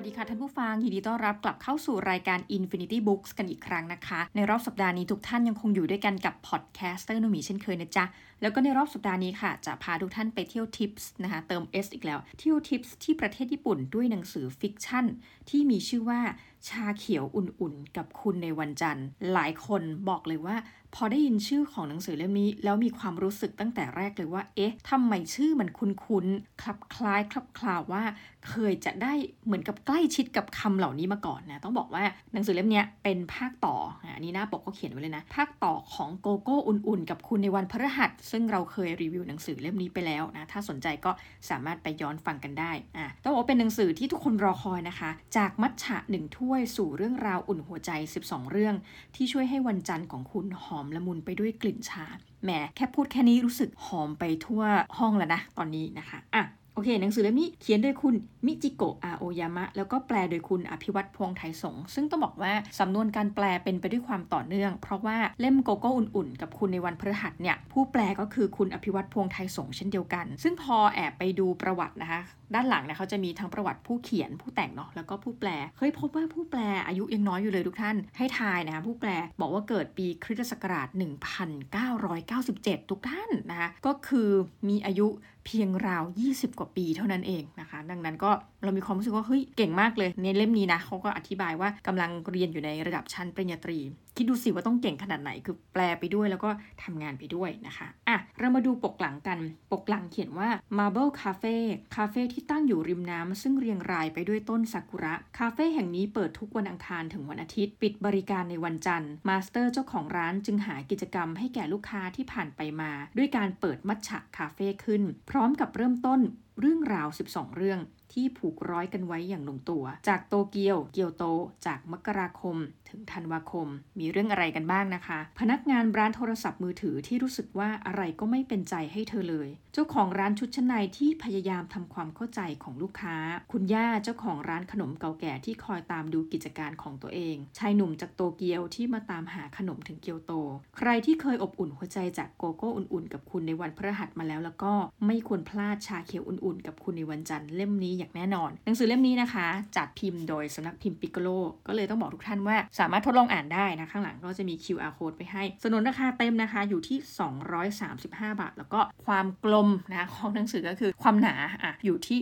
สวัสดีค่ะท่านผู้ฟังยินดีต้อนรับกลับเข้าสู่รายการ Infinity Books กันอีกครั้งนะคะ ในรอบสัปดาห์นี้ทุกท่านยังคงอยู่ด้วยกันกับ podcaster โนมีเช่นเคยนะจ๊ะ แล้วก็ในรอบสัปดาห์นี้ค่ะ จะพาทุกท่านไปเที่ยว trips นะคะเติม S อีกแล้ว เที่ยว trips ที่ประเทศญี่ปุ่นด้วยหนังสือ fiction ที่มีชื่อว่าชาเขียวอุ่นๆ กับคุณในวันจันทร์ หลายคนบอกเลยว่า พอได้ยินชื่อของหนังสือเล่มนี้ แล้วมีความรู้สึกตั้งแต่แรกเลยว่า เอ๊ะทำไมชื่อมันคุ้นๆคลับคล้ายคลับคลาวว่า เคยจะได้เหมือนกับใกล้ชิดกับคำเหล่านี้มาก่อนนะต้องบอกว่าหนังสือเล่มนี้เป็นภาคต่ออันนี้หน้าปกก็เขียนไว้เลยนะ ภาคต่อของโกโก้อุ่นๆ กับคุณในวันพฤหัส ซึ่งเราเคยรีวิวหนังสือเล่มนี้ไปแล้วนะถ้าสนใจก็สามารถไปย้อนฟังกันได้อะต้องบอกว่าเป็นหนังสือที่ทุกคนรอคอยนะคะ จากมัทฉะหนึ่งทุ่ถ้วยสู่เรื่องราวอุ่นหัวใจ 12 เรื่อง ที่ช่วยให้วันจันทร์ของคุณหอมละมุนไปด้วยกลิ่นชาแหมแค่พูดแค่นี้รู้สึกหอมไปทั่วห้องแล้วนะตอนนี้นะคะอะ โอเค หนังสือเล่มนี้เขียนโดยคุณมิจิโกะอาโอยามะ แล้วก็แปลโดยคุณอภิวัตพวงไทยสง ซึ่งต้องบอกว่า สำนวนการแปลเป็นไปด้วยความต่อเนื่อง เพราะว่าเล่มโกโก้อุ่นๆ กับคุณในวันพฤหัสเนี่ย ผู้แปลก็คือคุณอภิวัตพวงไทยสงเช่นเดียวกัน ซึ่งพอแอบไปดูประวัตินะคะ ด้านหลังเนี่ยเขาจะมีทั้งประวัติผู้เขียนผู้แต่งเนาะ แล้วก็ผู้แปลเฮ้ยพบว่าผู้แปลอายุยังน้อยอยู่เลยทุกท่าน ให้ทายนะคะผู้แปลบอกว่าเกิดปีคริสตศักราช 1997 ทุกท่านนะคะ ก็คือมีอายุ เพียงราว 20 กว่าปีเท่านั้นเองนะคะ ดังนั้นก็เรามีความรู้สึกว่าเฮ้ยเก่งมากเลย ในเล่มนี้นะเขาก็อธิบายว่ากำลังเรียนอยู่ในระดับชั้นปริญญาตรี คิดดูสิว่าต้องเก่งขนาดไหน คือแปลไปด้วยแล้วก็ทำงานไปด้วยนะคะอะเรามาดูปกหลังกันปกหลังเขียนว่า Marble Cafe คาเฟ่ที่ตั้งอยู่ริมน้ำซึ่งเรียงรายไปด้วยต้นซากุระคาเฟ่แห่งนี้เปิดทุกวันอังคารถึงวันอาทิตย์ ปิดบริการในวันจันทร์มาสเตอร์เจ้าของร้านจึงหากิจกรรมให้แก่ลูกค้าที่ผ่านไปมา ด้วยการเปิดมัทฉะคาเฟ่ขึ้น พร้อมกับเริ่มต้นเรื่องราว 12 เรื่อง ที่ผูกร้อยกันไว้อย่างลงตัว จากโตเกียว เกียวโต จากมกราคม ถึงธันวาคม มีเรื่องอะไรกันบ้างนะคะ พนักงานร้านโทรศัพท์มือถือที่รู้สึกว่าอะไรก็ไม่เป็นใจให้เธอเลย เจ้าของร้านชุดชั้นในที่พยายามทำความเข้าใจของลูกค้า คุณย่าเจ้าของร้านขนมเก่าแก่ที่คอยตามดูกิจการของตัวเอง ชายหนุ่มจากโตเกียวที่มาตามหาขนมถึงเกียวโต ใครที่เคยอบอุ่นหัวใจจากโกโก้อุ่นๆ กับคุณในวันพฤหัสมาแล้วแล้วก็ไม่ควรพลาดชาเขียวอุ่นๆ กับคุณในวันจันทร์เล่มนี้อย่างแน่นอน หนังสือเล่มนี้นะคะ จัดพิมพ์โดยสำนักพิมพ์ปิกโกโลก็เลยต้องบอกทุกท่านว่าสามารถทดลองอ่านได้นะ ข้างหลังก็จะมี QR code ไปให้สนุนราคาเต็มนะคะอยู่ที่ 235 บาท แล้วก็ความกลมนะของหนังสือก็คือความหนาอะอยู่ที่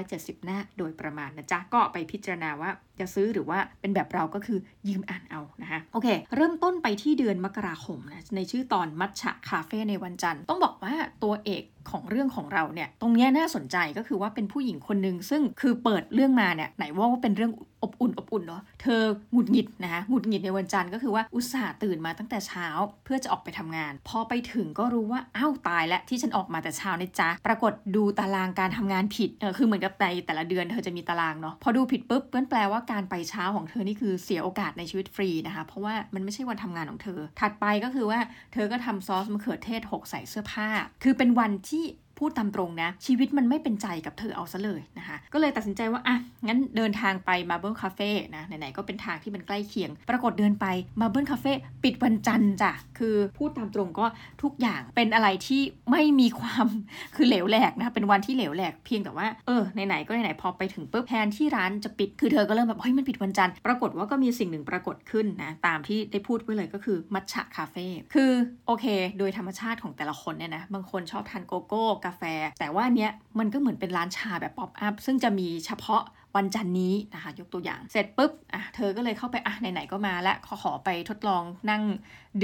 170 หน้าโดยประมาณนะจ๊ะก็ไปพิจารณาว่าจะซื้อหรือว่าเป็นแบบเราก็คือยืมอ่านเอานะคะโอเค เริ่มต้นไปที่เดือนมกราคมนะในชื่อตอนมัชชะคาเฟ่ในวันจันทร์ ต้องบอกว่าตัวเอกของเรื่องของเราเนี่ยตรงนี้น่าสนใจก็คือว่าเป็นผู้หญิงคนหนึ่งซึ่งคือเปิดเรื่องมาเนี่ยไหนว่าว่าเป็นเรื่อง อบอุ่นอบอุ่นเนาะเธอหงุดหงิดนะคะหงุดหงิดในวันจันทร์ก็คือว่าอุตส่าห์ตื่นมาตั้งแต่เช้าเพื่อจะออกไปทำงาน พอไปถึงก็รู้ว่าอ้าวตายแล้วที่ฉันออกมาแต่เช้านี่จ้าปรากฏดูตารางการทำงานผิดเออคือเหมือนกับในแต่ละเดือนเธอจะมีตารางเนาะพอดูผิดปุ๊บเพื่อนแปลว่าการไปเช้าของเธอนี่คือเสียโอกาสในชีวิตฟรีนะคะเพราะว่ามันไม่ใช่วันทำงานของเธอ ถัดไปก็คือว่าเธอก็ทำซอสมะเขือเทศหกใส่เสื้อผ้า คือเป็นวันที่ พูดตามตรงนะ ชีวิตมันไม่เป็นใจกับเธอเอาซะเลยนะคะ ก็เลยตัดสินใจว่า อะ งั้นเดินทางไป Marble Cafe นะ ไหน ๆ ก็เป็นทางที่มันใกล้เคียง ปรากฏเดินไป Marble Cafe ปิดวันจันทร์จ้ะ คือพูดตามตรงก็ทุกอย่างเป็นอะไรที่ไม่มีความคือเหลวแหลกนะ เป็นวันที่เหลวแหลกเพียงแต่ว่า เออ ไหน ๆ ก็ไหน ๆ พอไปถึงปุ๊บแทนที่ร้านจะปิด คือเธอก็เริ่มแบบ เฮ้ย มันปิดวันจันทร์ ปรากฏว่าก็มีสิ่งหนึ่งปรากฏขึ้นนะ ตามที่ได้พูดไว้เลยก็คือมัทฉะคาเฟ่ คือโอเค โดยธรรมชาติของแต่ละคนเนี่ยนะ บางคนชอบทานโกโก้กาแฟ แต่ว่าเนี้ยมันก็เหมือนเป็นร้านชาแบบ pop up ซึ่งจะมีเฉพาะวันจันทร์นี้นะคะ ยกตัวอย่างเสร็จปุ๊บอะเธอก็เลยเข้าไปอะไหนๆก็มาแล้วขอขอไปทดลองนั่ง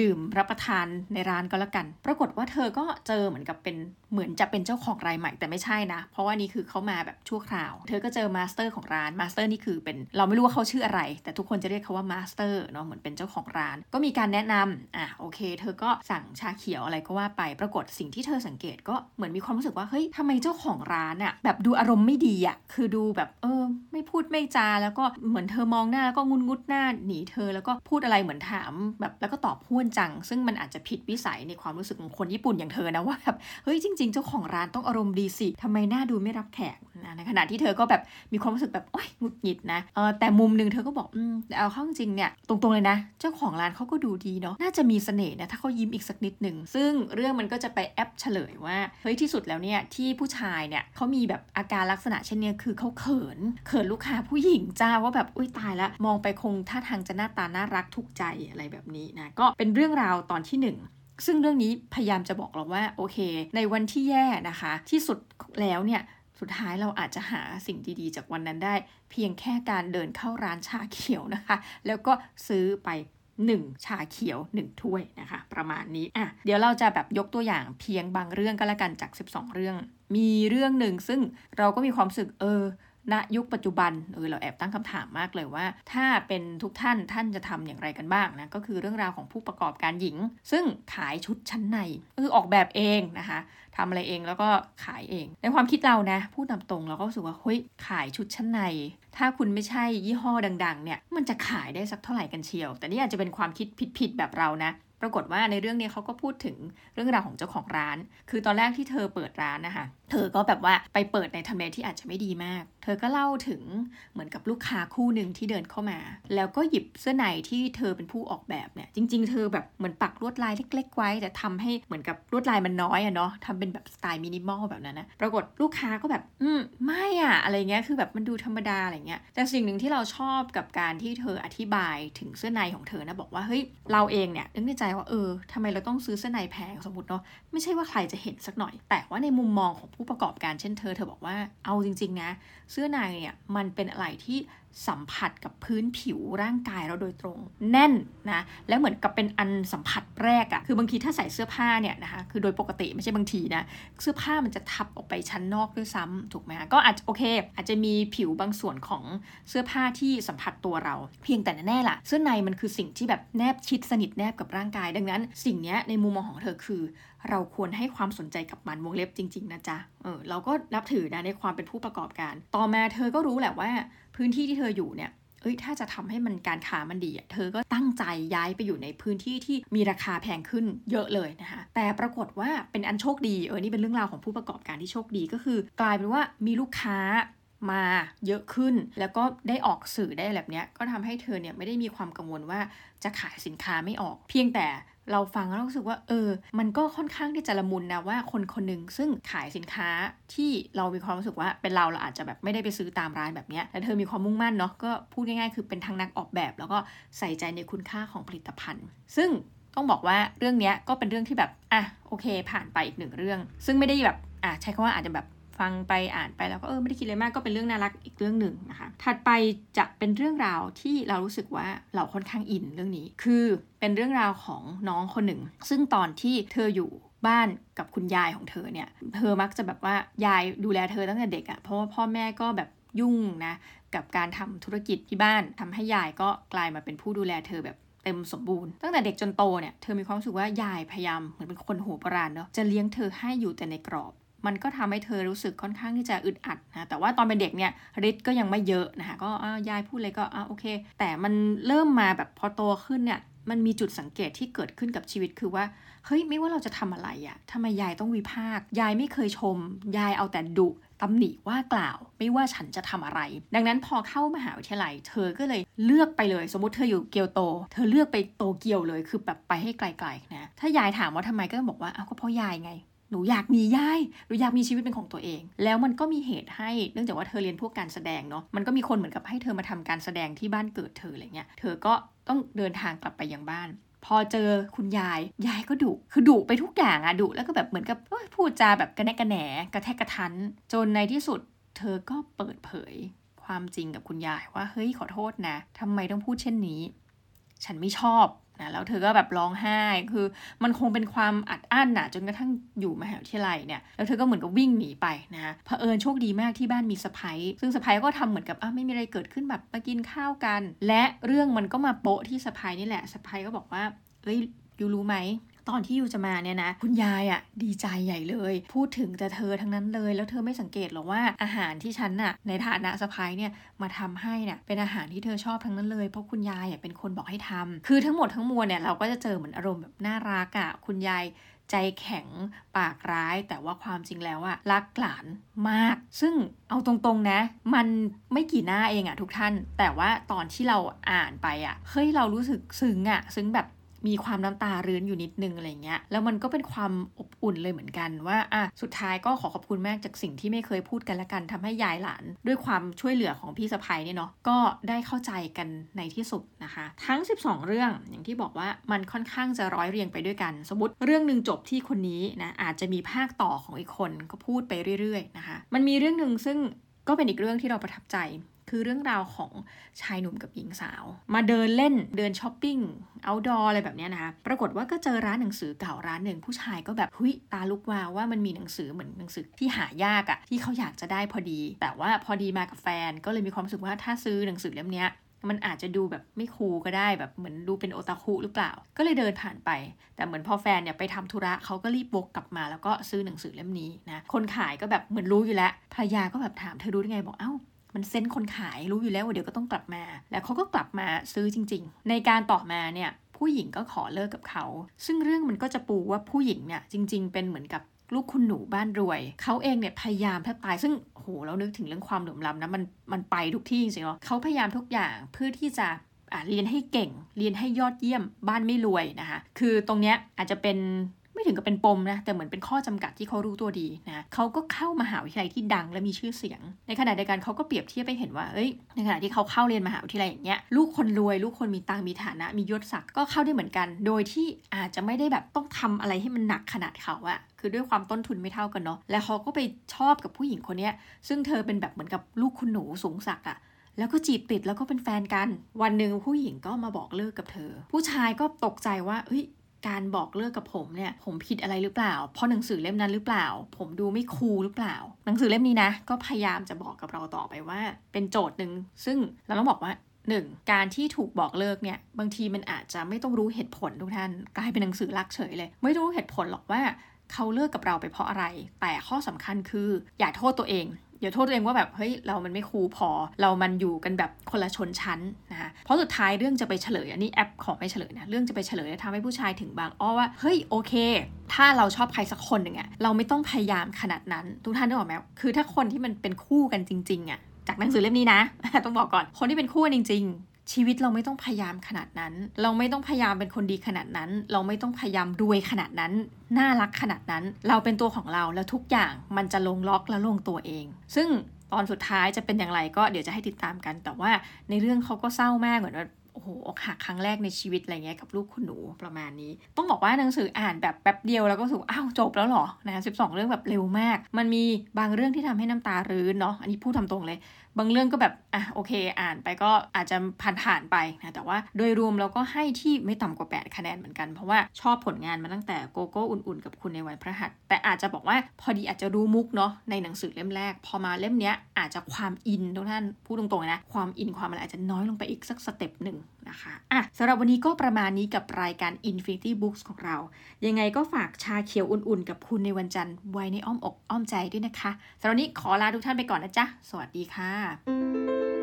ดื่มรับประทานในร้านก็แล้วกัน ปรากฏว่าเธอก็เจอเหมือนกับเป็นเหมือนจะเป็นเจ้าของร้านใหม่แต่ไม่ใช่นะ เพราะว่านี่คือเขามาแบบชั่วคราว เธอก็เจอมาสเตอร์ของร้านมาสเตอร์นี่คือเป็นเราไม่รู้ว่าเขาชื่ออะไร แต่ทุกคนจะเรียกเขาว่ามาสเตอร์เนาะเหมือนเป็นเจ้าของร้าน ก็มีการแนะนำอะโอเค เธอก็สั่งชาเขียวอะไรก็ว่าไป ปรากฏสิ่งที่เธอสังเกตก็เหมือนมีความรู้สึกว่าเฮ้ยทำไมเจ้าของร้านอะแบบดูอารมณ์ไม่ดีอะคือดูแบบเออ ไม่พูดไม่จาแล้วก็เหมือนเธอมองหน้าแล้วก็งุนงุดหน้าหนีเธอแล้วก็พูดอะไรเหมือนถามแบบแล้วก็ตอบห้วนจัง ซึ่งมันอาจจะผิดวิสัยในความรู้สึกของคนญี่ปุ่นอย่างเธอนะว่าแบบเฮ้ยจริง ๆ เจ้าของร้านต้องอารมณ์ดีสิทำไมหน้าดูไม่รับแขกนะในขณะที่เธอก็แบบมีความรู้สึกแบบโอ๊ยหงุดหงิดนะเออแต่มุมหนึ่งเธอก็บอกอืมแต่เอาเข้าจริงเนี่ยตรงๆเลยนะ เจ้าของร้านเขาก็ดูดีเนาะน่าจะมีเสน่ห์นะถ้าเขายิ้มอีกสักนิดหนึ่งซึ่งเรื่องมันก็จะไปแอปเฉลยว่าเฮ้ยที่สุดแล้วเนี่ยที่ผู้ชายเนี่ยเขามีแบบอาการลักษณะเช่นนี้คือเขาเขินเขินลูกค้าผู้หญิงจ้าว่าแบบอุ้ยตายล้วมองไปคงท่าทางจะหน้าตาน่ารักถูกใจอะไรแบบนี้นะก็เป็นเรื่องราวตอนที่ 1ซึ่งเรื่องนี้พยายามจะบอกเราว่าโอเค ในวันที่แย่นะคะ ที่สุดแล้วเนี่ยสุดท้ายเราอาจจะหาสิ่งดีๆ จากวันนั้นได้ เพียงแค่การเดินเข้าร้านชาเขียวนะคะ แล้วก็ซื้อไป 1 ชาเขียว 1 ถ้วยนะคะ ประมาณนี้อะเดี๋ยวเราจะแบบยกตัวอย่างเพียงบางเรื่องก็แล้วกันจาก 12 เรื่อง มีเรื่องหนึ่งซึ่งเราก็มีความสึกเออ ณยุคปัจจุบันเออเราแอบตั้งคำถามมากเลยว่า ถ้าเป็นทุกท่านท่านจะทำอย่างไรกันบ้างนะก็คือเรื่องราวของผู้ประกอบการหญิง ซึ่งขายชุดชั้นในคือออกแบบเองนะคะทำอะไรเองแล้วก็ขายเอง ในความคิดเรานะพูดตามตรงเราก็รู้สึกว่าเฮ้ยขายชุดชั้นใน ถ้าคุณไม่ใช่ยี่ห้อดัง ๆ เนี่ยมันจะขายได้สักเท่าไหร่กันเชียว แต่นี่อาจจะเป็นความคิดผิดๆแบบเรานะ ปรากฏว่าในเรื่องนี้เขาก็พูดถึงเรื่องราวของเจ้าของร้าน คือตอนแรกที่เธอเปิดร้านนะคะ เธอก็แบบว่าไปเปิดในทำเลที่อาจจะไม่ดีมาก เธอก็เล่าถึงเหมือนกับลูกค้าคู่หนึ่งที่เดินเข้ามา แล้วก็หยิบเสื้อในที่เธอเป็นผู้ออกแบบเนี่ย จริง ๆ เธอแบบเหมือนปักลวดลายเล็ก ๆ ไว้ แต่ทำให้เหมือนกับลวดลายมันน้อยอะเนาะทำเป็นแบบสไตล์มินิมอลแบบนั้นนะ ปรากฏลูกค้าก็แบบ อืม ไม่อะอะไรเงี้ย คือแบบมันดูธรรมดาอะไรเงี้ย แต่สิ่งหนึ่งที่เราชอบกับการที่เธออธิบายถึงเสื้อในของเธอนะบอกว่าเฮ้ยเราเองเนี่ยนึกในใจว่าเออทำไมเราต้องซื้อเสื้อในแพงสมมติเนาะไม่ใช่ว่าใครจะเห็นสักหน่อย แต่ว่าในมุมมองของผู้ประกอบการเช่นเธอเธอบอกว่าเอาจริง ๆ นะ เสื้อในเนี่ยมันเป็นอะไรที่สัมผัสกับพื้นผิวร่างกายเราโดยตรง แน่นนะแล้วเหมือนกับเป็นอันสัมผัสแรกอะคือบางทีถ้าใส่เสื้อผ้าเนี่ยนะคะคือโดยปกติไม่ใช่บางทีนะเสื้อผ้ามันจะทับออกไปชั้นนอกด้วยซ้ำถูกไหมก็อาจจะโอเค อาจจะมีผิวบางส่วนของเสื้อผ้าที่สัมผัสตัวเรา เพียงแต่แน่ๆล่ะ เสื้อในมันคือสิ่งที่แบบแนบชิดสนิทแนบกับร่างกาย ดังนั้น สิ่งนี้ในมุมมองของเธอคือ เราควรให้ความสนใจกับมันวงเล็บจริง ๆนะจ๊ะเออเราก็นับถือนะในความเป็นผู้ประกอบการ ต่อมาเธอก็รู้แหละว่า พื้นที่ที่เธออยู่เนี่ยเอ้ยถ้าจะทำให้มันการค้ามันดีเธอก็ตั้งใจย้ายไปอยู่ในพื้นที่ที่มีราคาแพงขึ้นเยอะเลยนะคะแต่ปรากฏว่าเป็นอันโชคดีเออนี่เป็นเรื่องราวของผู้ประกอบการที่โชคดีก็คือ กลายเป็นว่ามีลูกค้ามาเยอะขึ้น แล้วก็ได้ออกสื่อได้แบบนี้ก็ทำให้เธอเนี่ยไม่ได้มีความกังวลว่าจะขายสินค้าไม่ออก เพียงแต่ เราฟังแล้วรู้สึกว่าเออ มันก็ค่อนข้างที่จะละมุนนะว่าคนคนหนึ่งซึ่งขายสินค้าที่เรามีความรู้สึกว่าเป็นเราเราอาจจะแบบไม่ได้ไปซื้อตามร้านแบบนี้แต่เธอมีความมุ่งมั่นเนาะก็พูดง่ายๆ คือเป็นทั้งนักออกแบบ แล้วก็ใส่ใจในคุณค่าของผลิตภัณฑ์ ซึ่งต้องบอกว่าเรื่องนี้ก็เป็นเรื่องที่แบบอะโอเค ผ่านไปอีกหนึ่งเรื่อง ซึ่งไม่ได้แบบอะใช้คำว่าอาจจะแบบ ฟังไปอ่านไปแล้วก็เออไม่ได้คิดอะไรมากก็เป็นเรื่องน่ารักอีกเรื่องหนึ่งนะคะ ถัดไปจะเป็นเรื่องราวที่เรารู้สึกว่าเราค่อนข้างอินเรื่องนี้ คือเป็นเรื่องราวของน้องคนหนึ่ง ซึ่งตอนที่เธออยู่บ้านกับคุณยายของเธอเนี่ย เธอมักจะแบบว่ายายดูแลเธอตั้งแต่เด็กอะ่ะเพราะว่าพ่อแม่ก็แบบยุ่งนะกับการทำธุรกิจที่บ้านทำให้ยายก็กลายมาเป็นผู้ดูแลเธอแบบเต็มสมบูรณ์ตั้งแต่เด็กจนโตเนี่ยเธอมีความรู้สึกว่ายายพยายามเหมือนเป็นคนโหโบราณเนาะจะเลี้ยงเธอให้อยู่แต่ในกรอบ มันก็ทำให้เธอรู้สึกค่อนข้างที่จะอึดอัดนะแต่ว่าตอนเป็นเด็กเนี่ยฤทธิ์ก็ยังไม่เยอะนะคะก็ยายพูดเลยก็อ่าโอเค แต่มันเริ่มมาแบบพอโตขึ้นเนี่ยมันมีจุดสังเกตที่เกิดขึ้นกับชีวิตคือว่า เฮ้ย ไม่ว่าเราจะทำอะไรอะทำไมยายต้องวิพากยายไม่เคยชม ยายเอาแต่ดุตำหนิว่ากล่าว ไม่ว่าฉันจะทำอะไร ดังนั้นพอเข้ามหาวิทยาลัย เธอก็เลยเลือกไปเลย สมมติเธออยู่เกียวโต เธอเลือกไปโตเกียวเลยคือแบบไปให้ไกลๆนะถ้ายายถามว่าทำไมก็บอกว่าเอาก็เพราะยายไง หนูอยากมีย่ายหนูอยากมีชีวิตเป็นของตัวเอง แล้วมันก็มีเหตุให้ เนื่องจากว่าเธอเรียนพวกการแสดงเนาะ มันก็มีคนเหมือนกับให้เธอมาทำการแสดงที่บ้านเกิดเธออะไรเงี้ย เธอก็ต้องเดินทางกลับไปยังบ้าน พอเจอคุณยาย ยายก็ดุ คือดุไปทุกอย่างอะดุ แล้วก็แบบเหมือนกับพูดจาแบบกระแนกกระแหนกระแทกกระทัน จนในที่สุด เธอก็เปิดเผย ความจริงกับคุณยายว่า เฮ้ยขอโทษนะทำไมต้องพูดเช่นนี้ ฉันไม่ชอบ นะแล้วเธอก็แบบร้องไห้คือ มันคงเป็นความอัดอั้นนะจนกระทั่งอยู่มหาวิทยาลัยเนี่ยแล้วเธอก็เหมือนกับวิ่งหนีไปนะเผอิญโชคดีมากที่บ้านมีสะพ้ายซึ่งสะพ้ายก็ทำเหมือนกับอ้าไม่มีอะไรเกิดขึ้นแบบมากินข้าวกัน และเรื่องมันก็มาโปะที่สะพ้ายนี่แหละสะพ้ายก็บอกว่าเอ้ยยูรู้ไหม ตอนที่ยูจะมาเนี่ยนะคุณยายอะ่ะดีใจใหญ่เลย พูดถึงแต่เธอทั้งนั้นเลย แล้วเธอไม่สังเกตหรอว่าอาหารที่ฉันน่ะในฐานะสะพ้ายเนี่ยมาทำให้เนี่ยเป็นอาหารที่เธอชอบทั้งนั้นเลย เพราะคุณยายอะเป็นคนบอกให้ทำคือทั้งหมดทั้งมวลเนี่ยเราก็จะเจอเหมือนอารมณ์แบบน่ารักอะ่ะคุณยายใจแข็งปากร้าย แต่ว่าความจริงแล้วอะรักหลานมาก ซึ่งเอาตรงๆนะ มันไม่กี่หน้าเองอะทุกท่าน แต่ว่าตอนที่เราอ่านไปอะเฮ้ยเรารู้สึกซึ้งอะซึ้งแบบ มีความน้ำตารื้นอยู่นิดนึงอะไรเงี้ย แล้วมันก็เป็นความอบอุ่นเลยเหมือนกันว่าอะสุดท้ายก็ขอขอบคุณแม่จากสิ่งที่ไม่เคยพูดกันละกันทำให้ยายหลาน ด้วยความช่วยเหลือของพี่สะพ้ยเนี่ยเนาะก็ได้เข้าใจกันในที่สุดนะคะ ทั้ง 12 เรื่องอย่างที่บอกว่ามันค่อนข้างจะร้อยเรียงไปด้วยกัน สมมติเรื่องหนึ่งจบที่คนนี้นะอาจจะมีภาคต่อของอีกคนก็พูดไปเรื่อยๆนะคะ มันมีเรื่องหนึ่งซึ่งก็เป็นอีกเรื่องที่เราประทับใจ คือเรื่องราวของชายหนุ่มกับหญิงสาว มาเดินเล่นเดินช้อปปิ้งเอาดออะไรแบบนี้นะคะปรากฏว่าก็เจอร้านหนังสือเก่าร้านหนึ่งผู้ชายก็แบบหุยตาลุกวาวว่ามันมีหนังสือเหมือนหนังสือที่หายากอะที่เขาอยากจะได้พอดี แต่ว่าพอดีมากับแฟน ก็เลยมีความรู้สึกว่าถ้าซื้อหนังสือเล่มนี้มันอาจจะดูแบบไม่คูลก็ได้แบบเหมือนดูเป็นโอตาคุหรือเปล่า ก็เลยเดินผ่านไป แต่เหมือนพอแฟนเนี่ยไปทำธุระเขาก็รีบวกกลับมาแล้วก็ซื้อหนังสือเล่มนี้นะคนขายก็แบบเหมือนรู้อยู่แล้วภรรยาก็แบบถามเธอรู้ได้ไงบอกเอ้า มันเซ็นคนขายรู้อยู่แล้วว่าเดี๋ยวก็ต้องกลับมา แล้วเขาก็กลับมาซื้อจริง ๆ ในการต่อมาเนี่ยผู้หญิงก็ขอเลิกกับเขา ซึ่งเรื่องมันก็จะปูว่าผู้หญิงเนี่ยจริง ๆ เป็นเหมือนกับลูกคุณหนูบ้านรวย เขาเองเนี่ยพยายามแทบตาย ซึ่งโหเรานึกถึงเรื่องความเหลื่อมล้ำนะมันมันไปทุกที่จริงๆเนาะเขาพยายามทุกอย่างเพื่อที่จะเรียนให้เก่ง เรียนให้ยอดเยี่ยมบ้านไม่รวยนะคะ คือตรงเนี้ยอาจจะเป็น ไม่ถึงกับเป็นปมนะแต่เหมือนเป็นข้อจำกัดที่เขารู้ตัวดีนะเขาก็เข้ามาหาวิทยาลัยที่ดังและมีชื่อเสียง ในขณะเดียวกันเขาก็เปรียบเทียบไปเห็นว่าเอ้ยในขณะที่เขาเข้าเรียนมหาวิทยาลัยอย่างเงี้ยลูกคนรวย ลูกคนมีตังมีฐานะ มียศศักดิ์ก็เข้าได้เหมือนกัน โดยที่อาจจะไม่ได้แบบต้องทำอะไรให้มันหนักขนาดเขาอะคือด้วยความต้นทุนไม่เท่ากันเนาะและเขาก็ไปชอบกับผู้หญิงคนนี้ซึ่งเธอเป็นแบบเหมือนกับลูกคุณหนูสูงศักดิ์อะแล้วก็จีบติดแล้วก็เป็นแฟนกัน วันหนึ่งผู้หญิงก็มาบอกเลิกกับเธอ ผู้ชายก็ตกใจว่าเฮ้ย การบอกเลิกกับผมเนี่ย ผมผิดอะไรหรือเปล่า เพราะหนังสือเล่มนั้นหรือเปล่า ผมดูไม่คูลหรือเปล่า หนังสือเล่มนี้นะ ก็พยายามจะบอกกับเราต่อไปว่า เป็นโจทย์หนึ่งซึ่งเราต้องบอกว่า 1. การที่ถูกบอกเลิกเนี่ยบางทีมันอาจจะไม่ต้องรู้เหตุผลทุกท่านกลายเป็นหนังสือลักเฉยเลย ไม่ต้องรู้เหตุผลหรอกว่าเขาเลิกกับเราไปเพราะอะไร แต่ข้อสำคัญคืออย่าโทษตัวเองอย่าโทษตัวเองว่าแบบเฮ้ยเรามันไม่คูลพอ เรามันอยู่กันแบบคนละชนชั้น นะคะเพราะสุดท้ายเรื่องจะไปเฉลยอันนี้แอปของไม่เฉลยนะเรื่องจะไปเฉลยทำให้ผู้ชายถึงบางอ้อว่าเฮ้ยโอเค ถ้าเราชอบใครสักคนหนึ่งอะเราไม่ต้องพยายามขนาดนั้น ทุกท่านได้บอกไหมคือถ้าคนที่มันเป็นคู่กันจริงๆอะจากหนังสือเล่มนี้นะ ต้องบอกก่อนคนที่เป็นคู่กันจริงชีวิตเราไม่ต้องพยายามขนาดนั้น เราไม่ต้องพยายามเป็นคนดีขนาดนั้น เราไม่ต้องพยายามรวยขนาดนั้นน่ารักขนาดนั้น เราเป็นตัวของเราแล้วทุกอย่างมันจะลงล็อกและลงตัวเอง ซึ่ง ตอนสุดท้ายจะเป็นอย่างไรก็เดี๋ยวจะให้ติดตามกัน แต่ว่าในเรื่องเขาก็เศร้ามากเหมือนว่าโอ้โหอกหักครั้งแรกในชีวิตอะไรเงี้ยกับลูกคุณหนูประมาณนี้ ต้องบอกว่าหนังสืออ่านแบบแป๊บเดียวแล้วก็สูอ้าวจบแล้วหรอนะสิบสองเรื่องแบบเร็วมาก มันมีบางเรื่องที่ทำให้น้ำตารื้นเนาะอันนี้พูดทาตรงเลย บางเรื่องก็แบบอะโอเค อ่านไปก็อาจจะผ่านผ่านไปนะแต่ว่าโดยรวมเราก็ให้ที่ไม่ต่ำกว่า 8 คะแนนเหมือนกัน เพราะว่าชอบผลงานมาตั้งแต่โกโก้อุ่นๆ กับคุณในวันพระหัส แต่อาจจะบอกว่าพอดีอาจจะรู้มุกเนาะในหนังสือเล่มแรก พอมาเล่มเนี้ยอาจจะความอินทุกท่านพูดตรงๆนะความอินความอะไรอาจจะน้อยลงไปอีกสักสเต็ปหนึ่ง นะคะอะสำหรับวันนี้ก็ประมาณนี้กับรายการ Infinity Books ของเรา ยังไงก็ฝากชาเขียวอุ่นๆ กับคุณในวันจันทร์ไว้ในอ้อมอกอ้อมใจด้วยนะคะสำหรับนนี้ขอลาทุกท่านไปก่อนนะจ๊ะ สวัสดีค่ะ